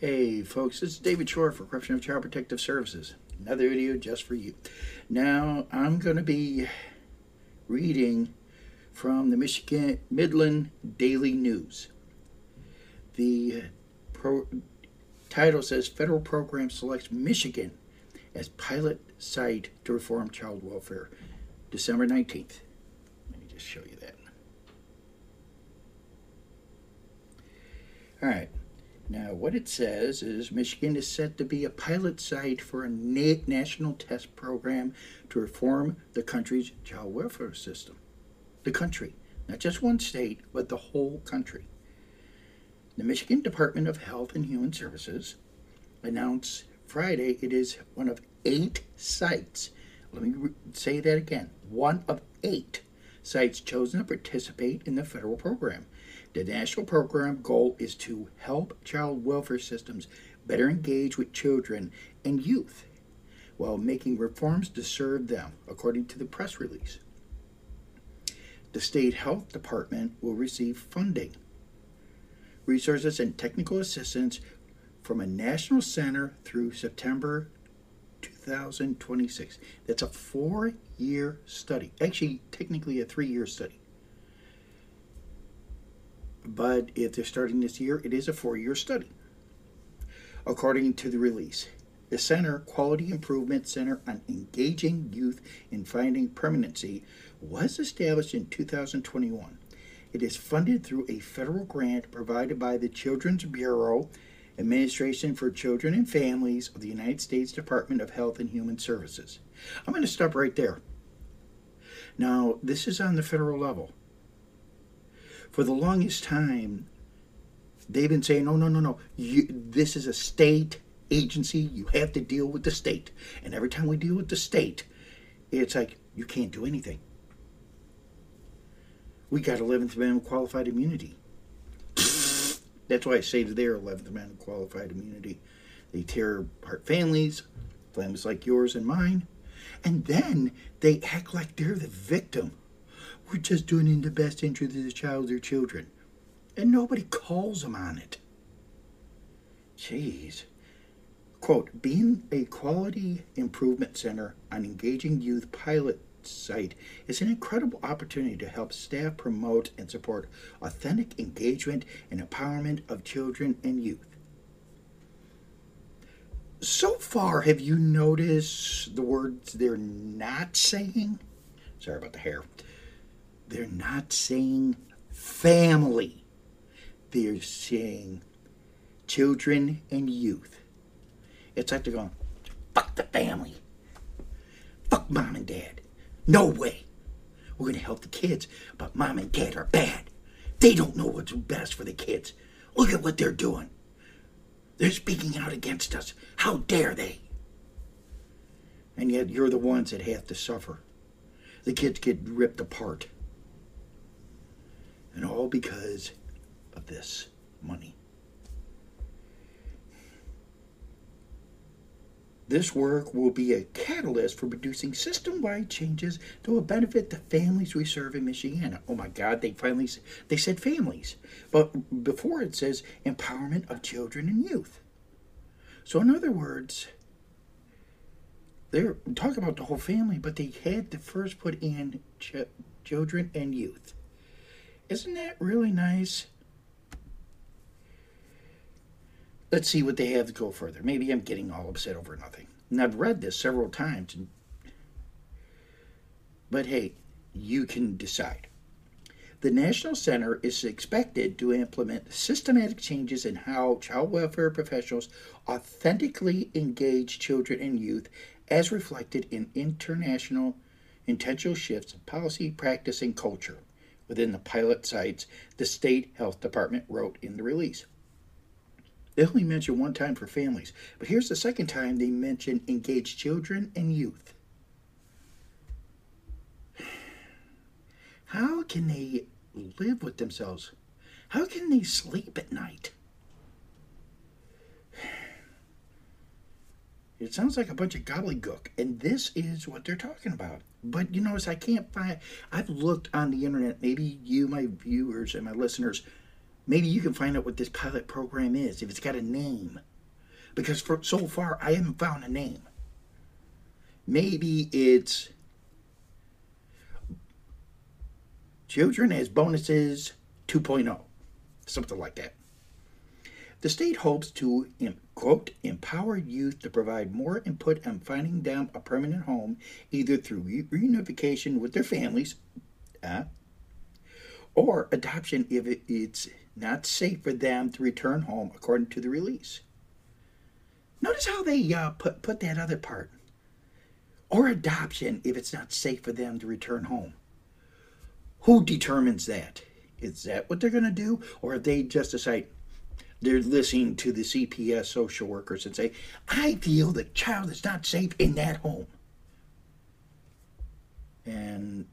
Hey folks, this is David Shore for Corruption of Child Protective Services. Another video just for you. Now I'm going to be reading from the Michigan Midland Daily News. The pro- title says Federal Program Selects Michigan as Pilot Site to Reform Child Welfare, December 19th. Let me just show you that. All right. Now, what it says is Michigan is set to be a pilot site for a na- national test program to reform the country's child welfare system. The country, not just one state, but the whole country. The Michigan Department of Health and Human Services announced Friday it is one of eight sites. Let me re- say that again one of eight sites chosen to participate in the federal program. The national program goal is to help child welfare systems better engage with children and youth while making reforms to serve them, according to the press release. The state health department will receive funding, resources, and technical assistance from a national center through September 2026. That's a four year study. Actually, technically, a three year study but if they're starting this year, it is a four year study. According to the release, the Center Quality Improvement Center on Engaging Youth in Finding Permanency was established in 2021. It is funded through a federal grant provided by the Children's Bureau, Administration for Children and Families of the United States Department of Health and Human Services. I'm going to stop right there. Now, this is on the federal level for the longest time, they've been saying, no, no, no, no, you, this is a state agency. You have to deal with the state. And every time we deal with the state, it's like, you can't do anything. We got 11th Amendment qualified immunity. That's why I say to their 11th Amendment qualified immunity. They tear apart families, families like yours and mine, and then they act like they're the victim we're just doing in the best interest of the child or children. And nobody calls them on it. Jeez. Quote, being a quality improvement center on engaging youth pilot site is an incredible opportunity to help staff promote and support authentic engagement and empowerment of children and youth. So far, have you noticed the words they're not saying? Sorry about the hair they're not saying family, they're saying children and youth. It's like they're going, fuck the family, fuck mom and dad. No way. We're going to help the kids, but mom and dad are bad. They don't know what's best for the kids. Look at what they're doing. They're speaking out against us. How dare they? And yet you're the ones that have to suffer. The kids get ripped apart. And all because of this money. This work will be a catalyst for producing system wide changes that will benefit the families we serve in Michiana. Oh my God, they finally they said families. But before it says empowerment of children and youth. So, in other words, they're talking about the whole family, but they had to first put in ch- children and youth. Isn't that really nice? Let's see what they have to go further. Maybe I'm getting all upset over nothing. And I've read this several times. And... But hey, you can decide. The National Center is expected to implement systematic changes in how child welfare professionals authentically engage children and youth as reflected in international intentional shifts in policy, practice, and culture within the pilot sites, the state health department wrote in the release. They only mention one time for families, but here's the second time they mention engaged children and youth. How can they live with themselves? How can they sleep at night? It sounds like a bunch of gobbledygook, and this is what they're talking about. But you notice I can't find. I've looked on the internet. Maybe you, my viewers and my listeners, maybe you can find out what this pilot program is. If it's got a name, Because for so far, I haven't found a name. Maybe it's Children as Bonuses 2.0, something like that. The state hopes to, quote, empower youth to provide more input on finding them a permanent home, either through reunification with their families uh, or adoption if it's not safe for them to return home according to the release. Notice how they uh, put, put that other part. Or adoption if it's not safe for them to return home. Who determines that? Is that what they're going to do? Or if they just decide, they're listening to the CPS social workers and say, I feel the child is not safe in that home. And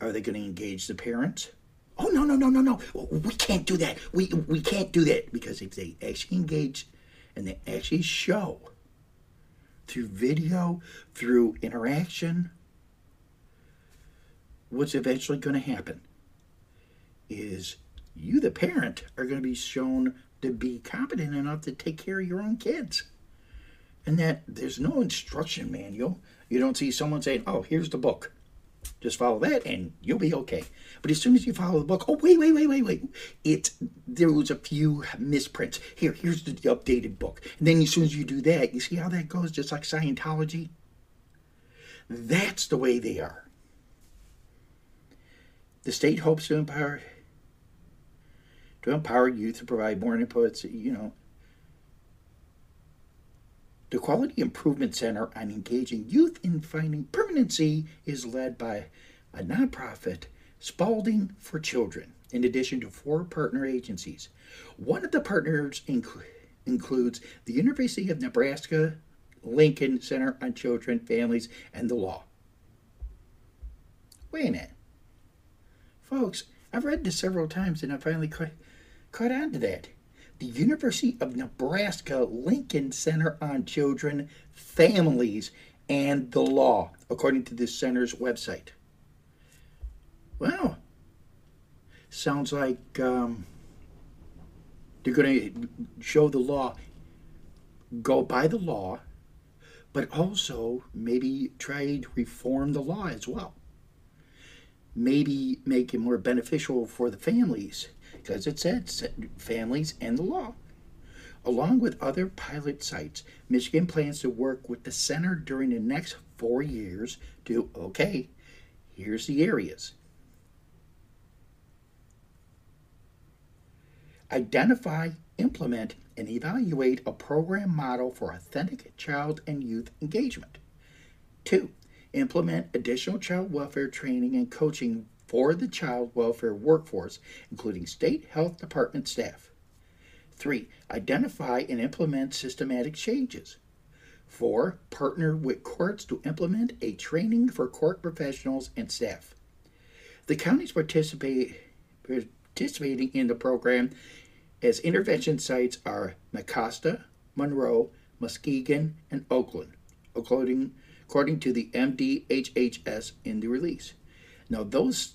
are they going to engage the parents? Oh no no no no no! We can't do that. We we can't do that because if they actually engage and they actually show through video, through interaction, what's eventually going to happen is you, the parent, are going to be shown to be competent enough to take care of your own kids. And that there's no instruction manual. You don't see someone saying, oh, here's the book. Just follow that and you'll be okay. But as soon as you follow the book, oh wait, wait, wait, wait, wait. It there was a few misprints. Here, here's the updated book. And then as soon as you do that, you see how that goes, just like Scientology? That's the way they are. The state hopes to empower to empower youth to provide more inputs, you know. The Quality Improvement Center on Engaging Youth in Finding Permanency is led by a nonprofit, Spalding for Children, in addition to four partner agencies. One of the partners inc- includes the University of Nebraska Lincoln Center on Children, Families, and the Law. Wait a minute. Folks, I've read this several times and I finally caught on to that. The University of Nebraska Lincoln Center on Children, Families, and the Law, according to this center's website. Well, sounds like um, they're going to show the law, go by the law, but also maybe try to reform the law as well. Maybe make it more beneficial for the families because it said families and the law. Along with other pilot sites, Michigan plans to work with the center during the next four years to, okay, here's the areas. Identify, implement, and evaluate a program model for authentic child and youth engagement. Two, implement additional child welfare training and coaching for the child welfare workforce, including state health department staff. 3. Identify and implement systematic changes. 4. Partner with courts to implement a training for court professionals and staff. The counties participate, participating in the program as intervention sites are Mecosta, Monroe, Muskegon, and Oakland, according, according to the MDHHS in the release. Now, those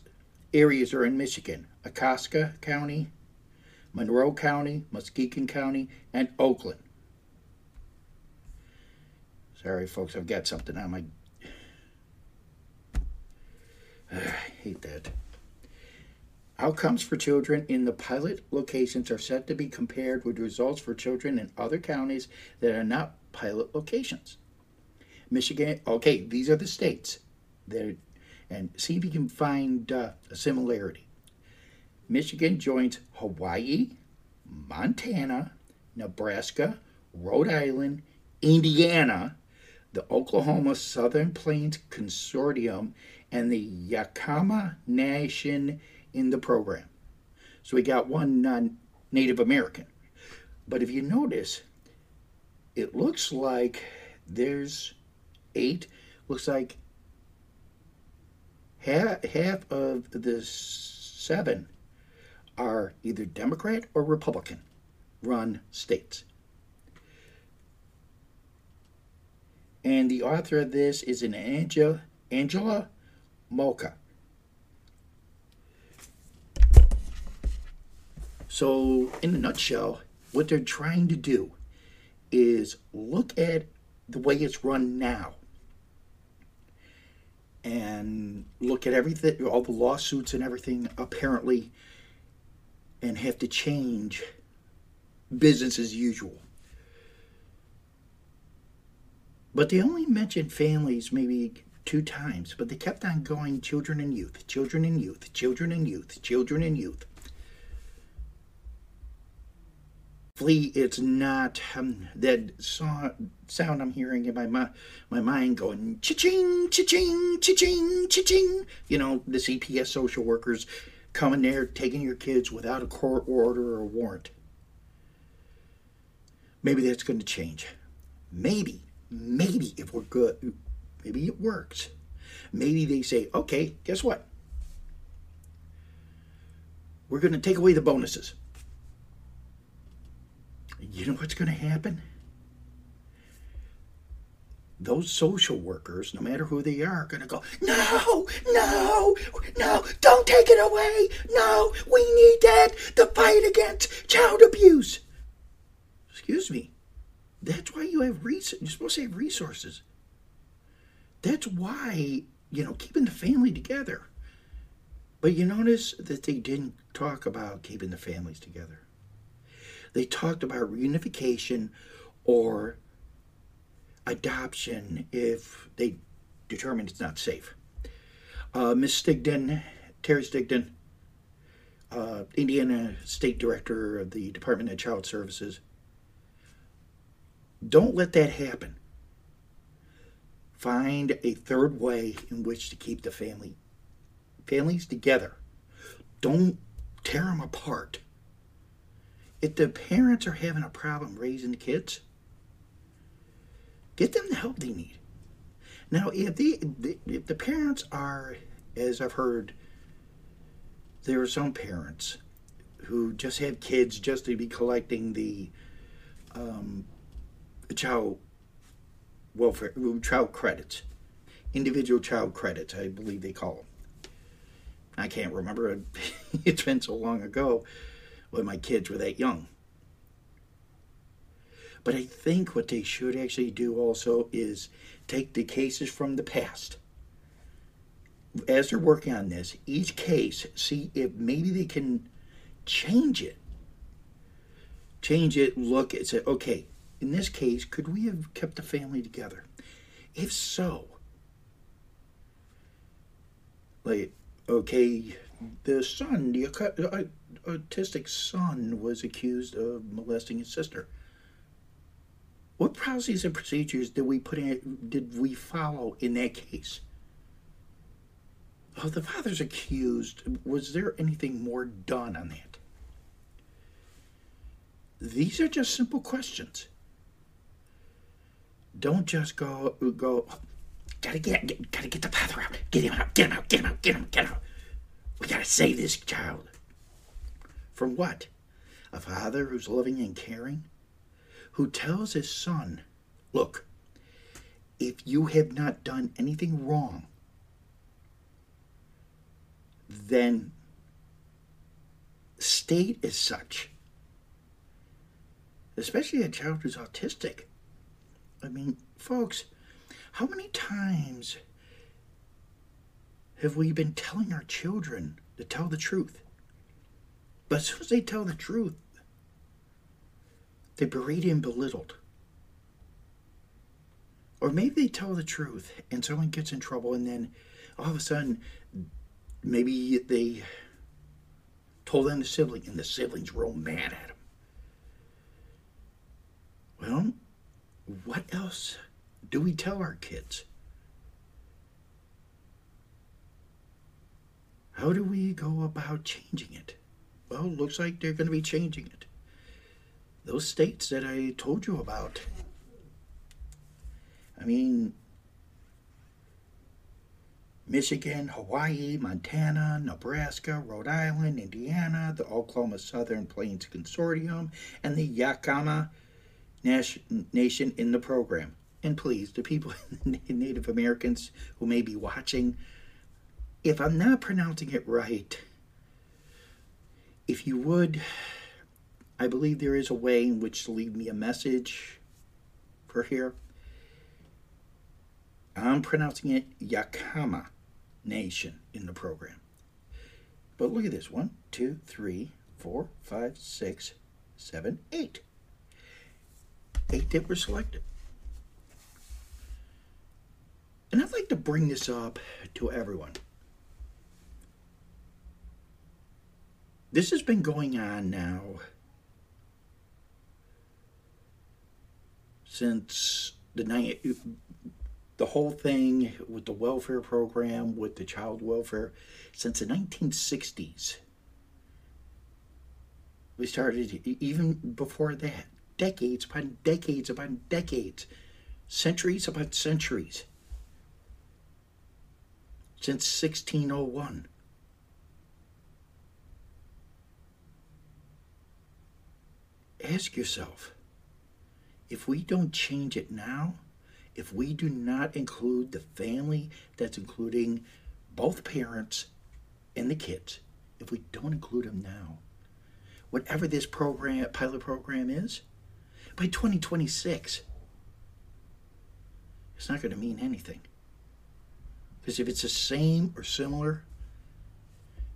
areas are in Michigan Mecosta County, Monroe County, Muskegon County, and Oakland. Sorry, folks, I've got something on my. I hate that. Outcomes for children in the pilot locations are set to be compared with results for children in other counties that are not pilot locations. Michigan, okay, these are the states that and see if you can find uh, a similarity. Michigan joins Hawaii, Montana, Nebraska, Rhode Island, Indiana, the Oklahoma Southern Plains Consortium, and the Yakama Nation in the program. So we got one uh, Native American. But if you notice, it looks like there's eight, looks like half, half of the seven are either Democrat or Republican run states. And the author of this is an Angela, Angela Mocha. So, in a nutshell, what they're trying to do is look at the way it's run now and look at everything, all the lawsuits and everything, apparently, and have to change business as usual. But they only mentioned families maybe two times, but they kept on going children and youth, children and youth, children and youth, children and youth. Flea, it's not um, that sound I'm hearing in my my mind going cha-ching, cha-ching, cha-ching, cha-ching. You know, the CPS social workers coming there taking your kids without a court order or a warrant. Maybe that's going to change. Maybe, maybe if we're good, maybe it works. Maybe they say, okay, guess what? We're going to take away the bonuses you know what's going to happen? Those social workers, no matter who they are, are going to go, no, no, no, don't take it away. No, we need that to fight against child abuse. Excuse me. That's why you have resources. You're supposed to have resources. That's why, you know, keeping the family together. But you notice that they didn't talk about keeping the families together. They talked about reunification or adoption if they determine it's not safe. Uh, Ms. Stigdon, Terry Stigdon, uh, Indiana State Director of the Department of Child Services, don't let that happen. Find a third way in which to keep the family families together. Don't tear them apart if the parents are having a problem raising the kids, get them the help they need. Now, if the if the parents are, as I've heard, there are some parents who just have kids just to be collecting the um, child welfare child credits, individual child credits, I believe they call them. I can't remember; it's been so long ago when my kids were that young. But I think what they should actually do also is take the cases from the past. As they're working on this, each case, see if maybe they can change it. Change it, look at say, okay, in this case, could we have kept the family together? If so, like, okay, the son, the autistic son was accused of molesting his sister. What policies and procedures did we put in? Did we follow in that case? Oh, the father's accused. Was there anything more done on that? These are just simple questions. Don't just go go. Gotta get, gotta get the father out. Get him out. Get him out. Get him out. Get him. Get him out. We gotta save this child. From what? A father who's loving and caring? Who tells his son, Look, if you have not done anything wrong, then state as such. Especially a child who's autistic. I mean, folks, how many times have we been telling our children to tell the truth? But as soon as they tell the truth, they berate and belittled. Or maybe they tell the truth and someone gets in trouble, and then all of a sudden, maybe they told on the sibling, and the sibling's real mad at them. Well, what else do we tell our kids? How do we go about changing it? Well, looks like they're going to be changing it. Those states that I told you about. I mean, Michigan, Hawaii, Montana, Nebraska, Rhode Island, Indiana, the Oklahoma Southern Plains Consortium, and the Yakama Nation in the program. And please, the people, Native Americans who may be watching, if I'm not pronouncing it right, if you would, I believe there is a way in which to leave me a message for here. I'm pronouncing it Yakama Nation in the program. But look at this one, two, three, four, five, six, seven, eight. Eight that were selected. And I'd like to bring this up to everyone. This has been going on now since the night the whole thing with the welfare program with the child welfare since the 1960s we started even before that decades upon decades upon decades centuries upon centuries. Since 1601 ask yourself if we don't change it now, if we do not include the family that's including both parents and the kids, if we don't include them now, whatever this program pilot program is, by 2026, it's not going to mean anything. Because if it's the same or similar,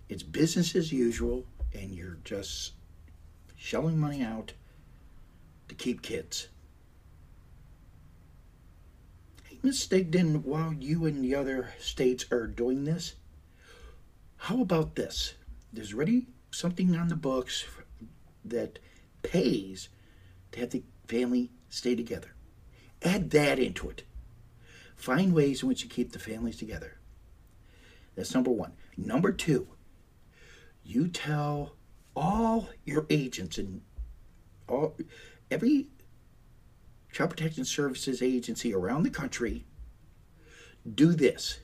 it's business as usual, and you're just shelling money out to keep kids. Ms. Stigdon, while you and the other states are doing this, how about this? There's already something on the books that pays to have the family stay together. Add that into it. Find ways in which you keep the families together. That's number one. Number two, you tell all your agents and all every child protection services agency around the country do this.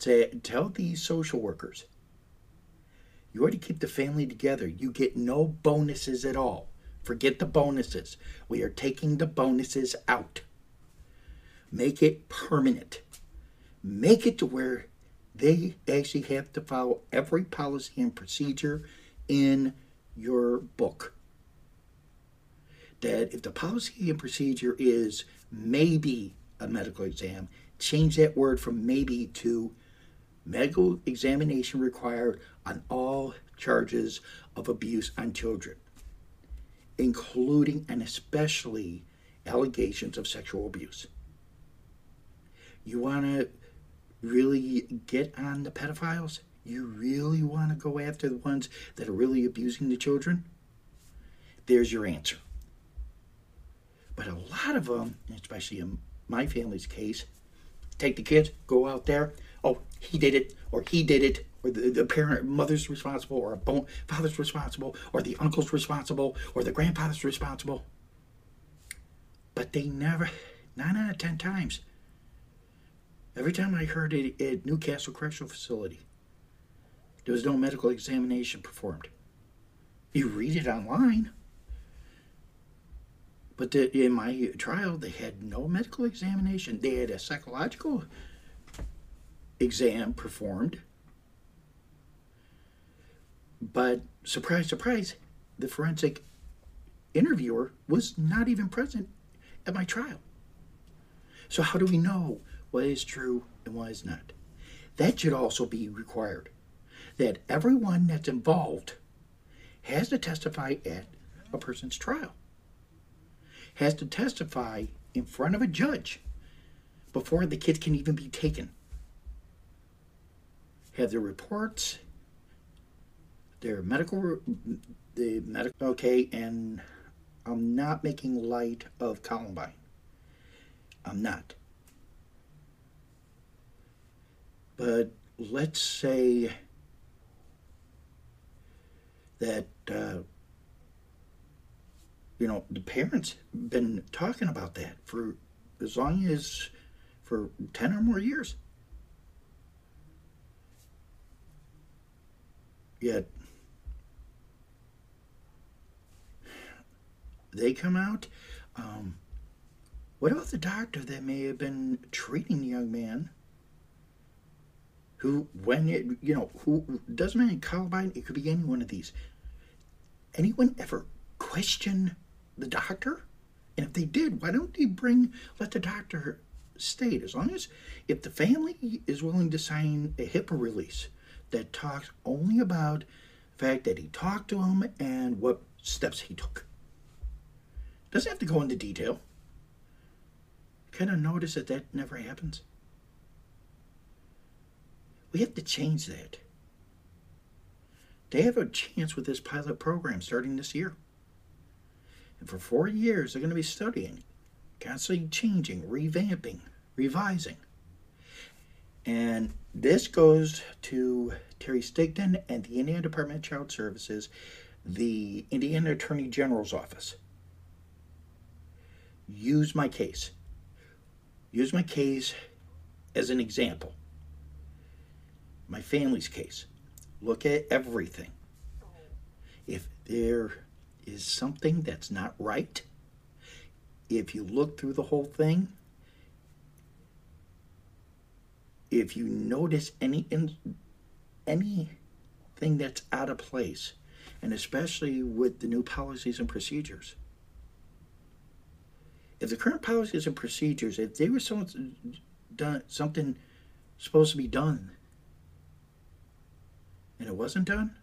To tell these social workers you already keep the family together. You get no bonuses at all. Forget the bonuses. We are taking the bonuses out. Make it permanent. Make it to where they actually have to follow every policy and procedure in your book that if the policy and procedure is maybe a medical exam, change that word from maybe to medical examination required on all charges of abuse on children, including and especially allegations of sexual abuse. You want to really get on the pedophiles? You really want to go after the ones that are really abusing the children? There's your answer. But a lot of them, especially in my family's case, take the kids, go out there. Oh, he did it, or he did it, or the, the parent, mother's responsible, or a father's responsible, or the uncle's responsible, or the grandfather's responsible. But they never, nine out of ten times, every time I heard it at New Castle Correctional Facility, there was no medical examination performed. You read it online. But the, in my trial, they had no medical examination. They had a psychological exam performed. But surprise, surprise, the forensic interviewer was not even present at my trial. So, how do we know what is true and what is not? That should also be required. That everyone that's involved has to testify at a person's trial has to testify in front of a judge before the kids can even be taken. Have their reports, their medical, the medical, okay, and I'm not making light of Columbine. I'm not. But let's say that uh, you know, the parents have been talking about that for as long as for 10 or more years. Yet they come out. Um, what about the doctor that may have been treating the young man? Who, when it, you know, who doesn't mean Columbine, it could be any one of these. Anyone ever question the doctor And if they did, why don't they bring let the doctor state as long as if the family is willing to sign a HIPAA release that talks only about the fact that he talked to him and what steps he took. Doesn't have to go into detail. Kind of notice that that never happens. We have to change that. They have a chance with this pilot program starting this year. And for four years, they're going to be studying, constantly changing, revamping, revising. And this goes to Terry Stigdon and the Indiana Department of Child Services, the Indiana Attorney General's office. Use my case. Use my case as an example. My family's case. Look at everything. If there is something that's not right, if you look through the whole thing, if you notice any anything that's out of place, and especially with the new policies and procedures, if the current policies and procedures, if they were done something supposed to be done, and it wasn't done,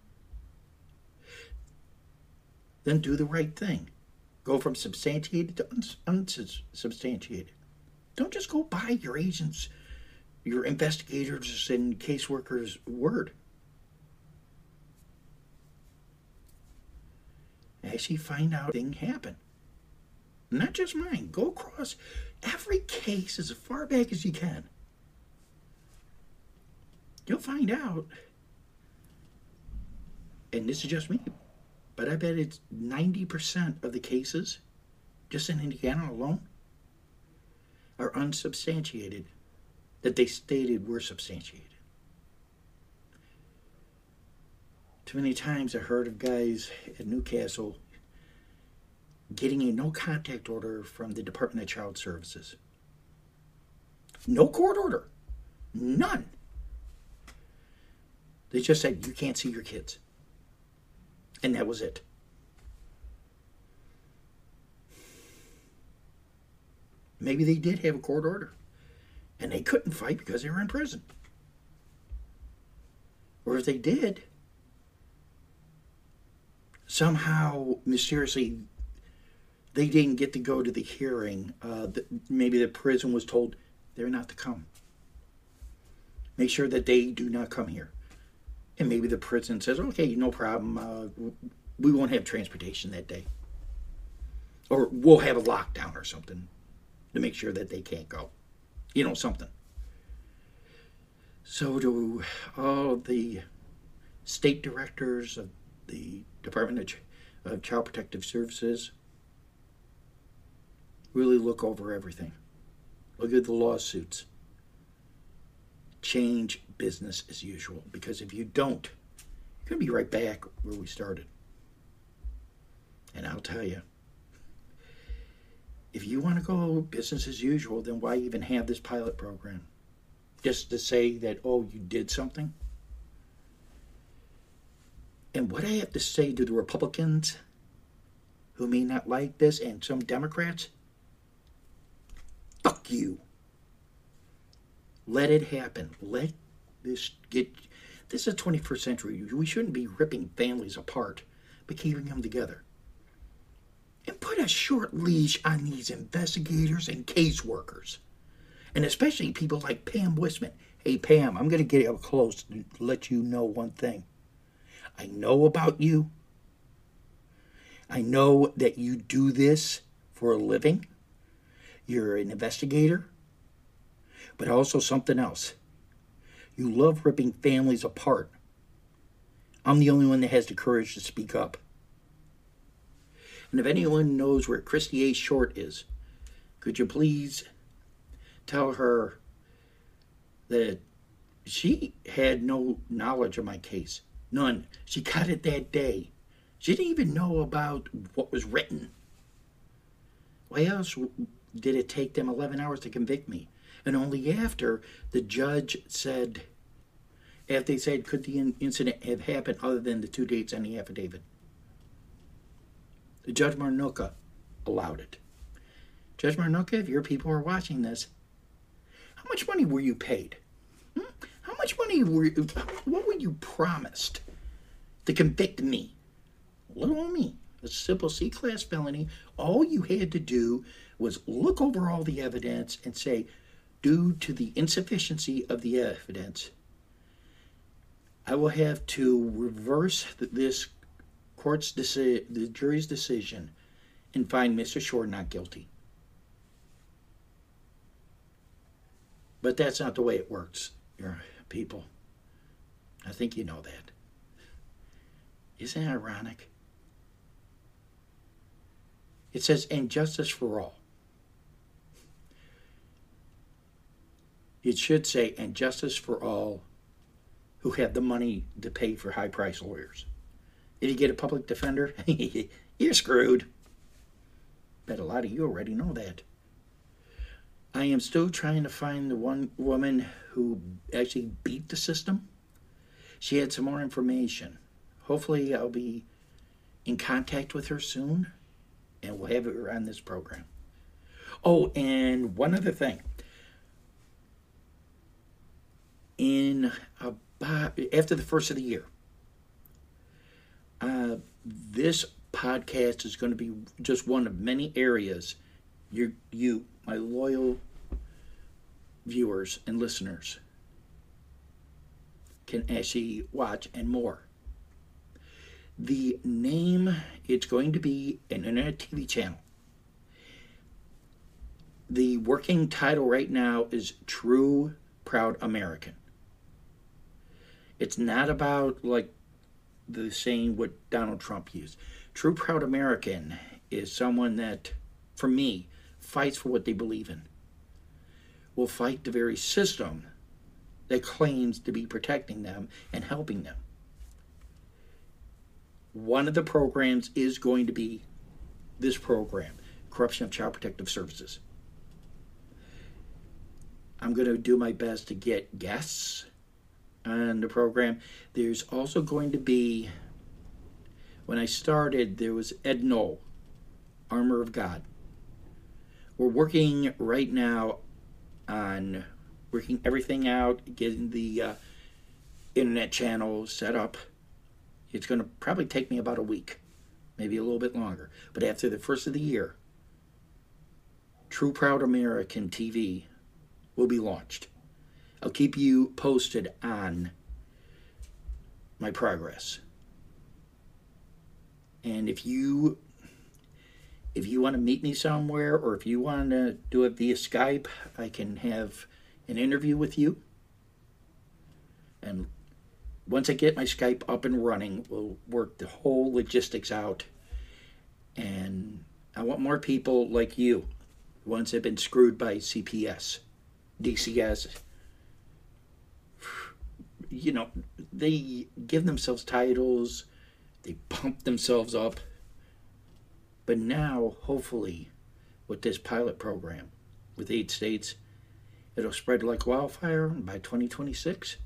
then do the right thing. Go from substantiated to unsubstantiated. Don't just go by your agents your investigators and caseworkers' word. Actually, find out thing happen. Not just mine. Go across every case as far back as you can. You'll find out. And this is just me, but I bet it's 90% of the cases, just in Indiana alone, are unsubstantiated that they stated were substantiated. Too many times I heard of guys at New Castle getting a no contact order from the Department of Child Services. No court order. None. They just said, you can't see your kids. And that was it. Maybe they did have a court order and they couldn't fight because they were in prison. Or if they did, somehow mysteriously they didn't get to go to the hearing. Uh, the, maybe the prison was told they're not to come. Make sure that they do not come here. And maybe the prison says, okay, no problem. Uh, we won't have transportation that day. Or we'll have a lockdown or something to make sure that they can't go you know, something. So do all the state directors of the Department of, Ch- of Child Protective Services really look over everything. Look at the lawsuits. Change business as usual. Because if you don't, you're going to be right back where we started. And I'll tell you, if you want to go business as usual, then why even have this pilot program? Just to say that, oh, you did something? And what I have to say to the Republicans who may not like this and some Democrats, fuck you. Let it happen. Let this get. This is the 21st century. We shouldn't be ripping families apart, but keeping them together and put a short leash on these investigators and caseworkers. And especially people like Pam Wisman. Hey, Pam, I'm going to get up close to let you know one thing. I know about you. I know that you do this for a living. You're an investigator, but also something else. You love ripping families apart. I'm the only one that has the courage to speak up. And if anyone knows where Christy A. Short is, could you please tell her that she had no knowledge of my case? None. She got it that day. She didn't even know about what was written. Why else did it take them 11 hours to convict me? And only after the judge said, after they said, could the incident have happened other than the two dates on the affidavit? Judge Marnoka allowed it. Judge Marnoka, if your people are watching this, how much money were you paid? Hmm? How much money were you, what were you promised to convict me? Little old me, a simple C class felony. All you had to do was look over all the evidence and say, due to the insufficiency of the evidence, I will have to reverse this court's deci- the jury's decision and find Mr. Shore not guilty. But that's not the way it works, your people. I think you know that. Isn't it ironic? It says, and justice for all. It should say, and justice for all who have the money to pay for high priced lawyers. If you get a public defender, you're screwed. Bet a lot of you already know that. I am still trying to find the one woman who actually beat the system. She had some more information. Hopefully, I'll be in contact with her soon and we'll have her on this program. Oh, and one other thing. In about after the first of the year, uh, this podcast is going to be just one of many areas you, you, my loyal viewers and listeners, can actually watch and more. The name, it's going to be an internet TV channel. The working title right now is True Proud American. It's not about like the saying what Donald Trump used. True proud American is someone that, for me, fights for what they believe in. Will fight the very system that claims to be protecting them and helping them. One of the programs is going to be this program, Corruption of Child Protective Services. I'm going to do my best to get guests on the program. There's also going to be, when I started, there was Ed Knoll, Armor of God. We're working right now on working everything out, getting the uh, internet channel set up. It's going to probably take me about a week, maybe a little bit longer. But after the first of the year, True Proud American TV will be launched. I'll keep you posted on my progress. And if you if you want to meet me somewhere or if you want to do it via Skype, I can have an interview with you. And once I get my Skype up and running, we'll work the whole logistics out. And I want more people like you, ones that have been screwed by CPS, DCS, you know, they give themselves titles, they pump themselves up. But now, hopefully, with this pilot program with eight states, it'll spread like wildfire by 2026.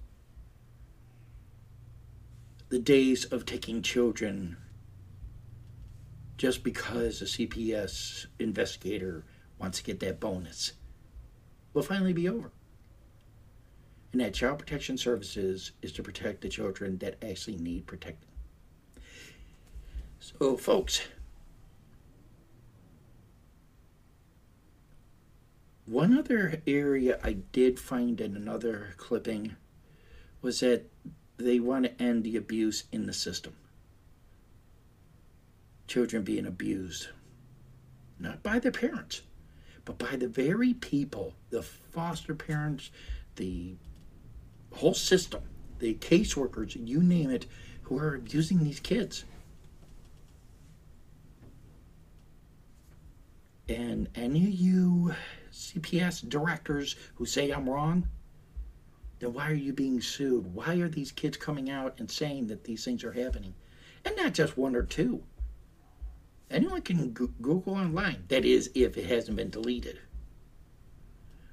The days of taking children just because a CPS investigator wants to get that bonus will finally be over and that Child Protection Services is to protect the children that actually need protecting. So, folks, one other area I did find in another clipping was that they want to end the abuse in the system. Children being abused, not by their parents, but by the very people, the foster parents, the whole system, the caseworkers, you name it, who are abusing these kids. And any of you CPS directors who say I'm wrong, then why are you being sued? Why are these kids coming out and saying that these things are happening? And not just one or two. Anyone can Google online. That is, if it hasn't been deleted.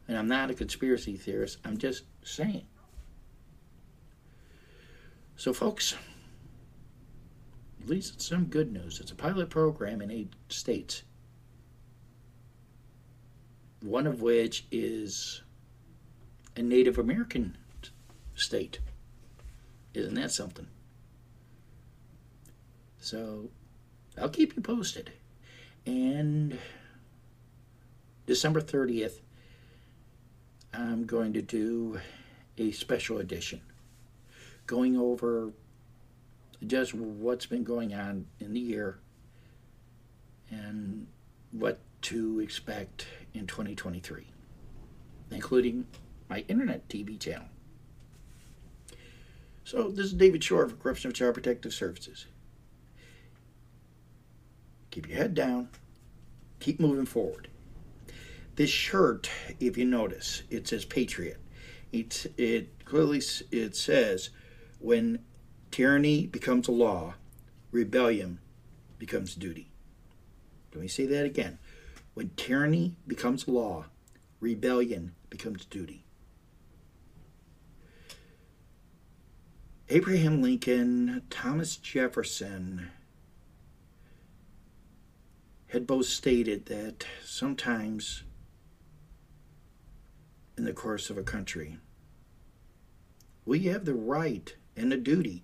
And I'm not a conspiracy theorist, I'm just saying. So, folks, at least it's some good news. It's a pilot program in eight states. one of which is a Native American state. Isn't that something? So I'll keep you posted. And December 30th, I'm going to do a special edition going over just what's been going on in the year and what to expect in 2023, including my internet TV channel. So, this is David Shore for Corruption of Child Protective Services. Keep your head down, keep moving forward. This shirt, if you notice, it says Patriot. It, it clearly it says when tyranny becomes a law, rebellion becomes duty. Let me say that again. When tyranny becomes law, rebellion becomes duty. Abraham Lincoln, Thomas Jefferson had both stated that sometimes in the course of a country, we have the right and a duty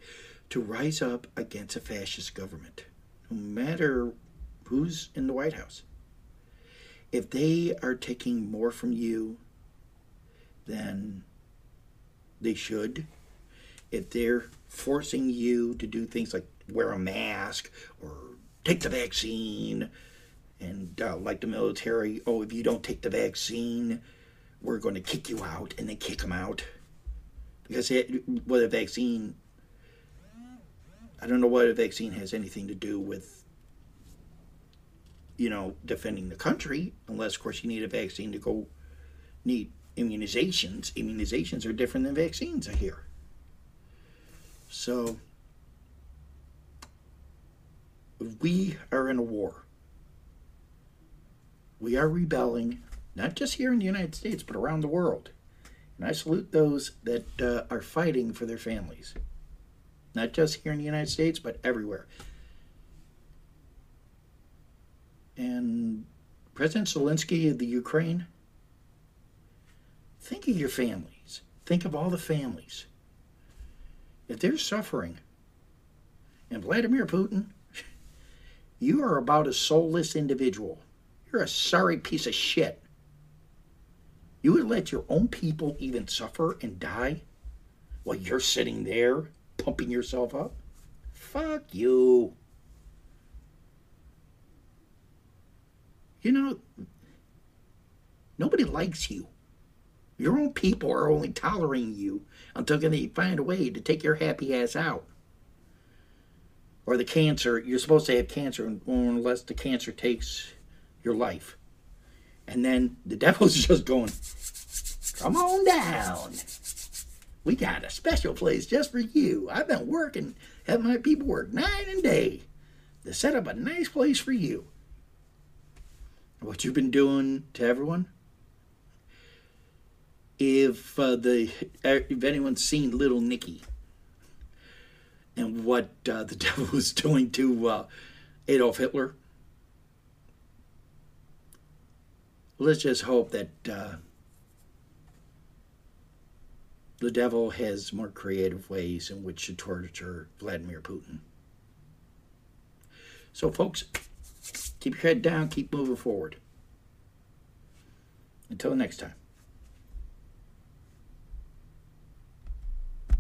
to rise up against a fascist government, no matter who's in the White House. If they are taking more from you than they should, if they're forcing you to do things like wear a mask or take the vaccine, and uh, like the military, oh, if you don't take the vaccine, we're going to kick you out, and they kick them out because it, what a vaccine I don't know what a vaccine has anything to do with you know defending the country unless of course you need a vaccine to go need immunizations. Immunizations are different than vaccines I hear. So we are in a war. We are rebelling not just here in the United States but around the world and I salute those that uh, are fighting for their families. Not just here in the United States, but everywhere. And President Zelensky of the Ukraine, think of your families. Think of all the families. If they're suffering, and Vladimir Putin, you are about a soulless individual. You're a sorry piece of shit. You would let your own people even suffer and die while mm-hmm. you're sitting there pumping yourself up? Fuck you. You know, nobody likes you. Your own people are only tolerating you until they find a way to take your happy ass out. Or the cancer, you're supposed to have cancer unless the cancer takes your life. And then the devil's just going, come on down. We got a special place just for you. I've been working, have my people work night and day to set up a nice place for you. What you've been doing to everyone? If uh, the if anyone's seen Little Nicky and what uh, the devil was doing to uh, Adolf Hitler, let's just hope that uh, the devil has more creative ways in which to torture Vladimir Putin. So, folks, keep your head down, keep moving forward. Until next time.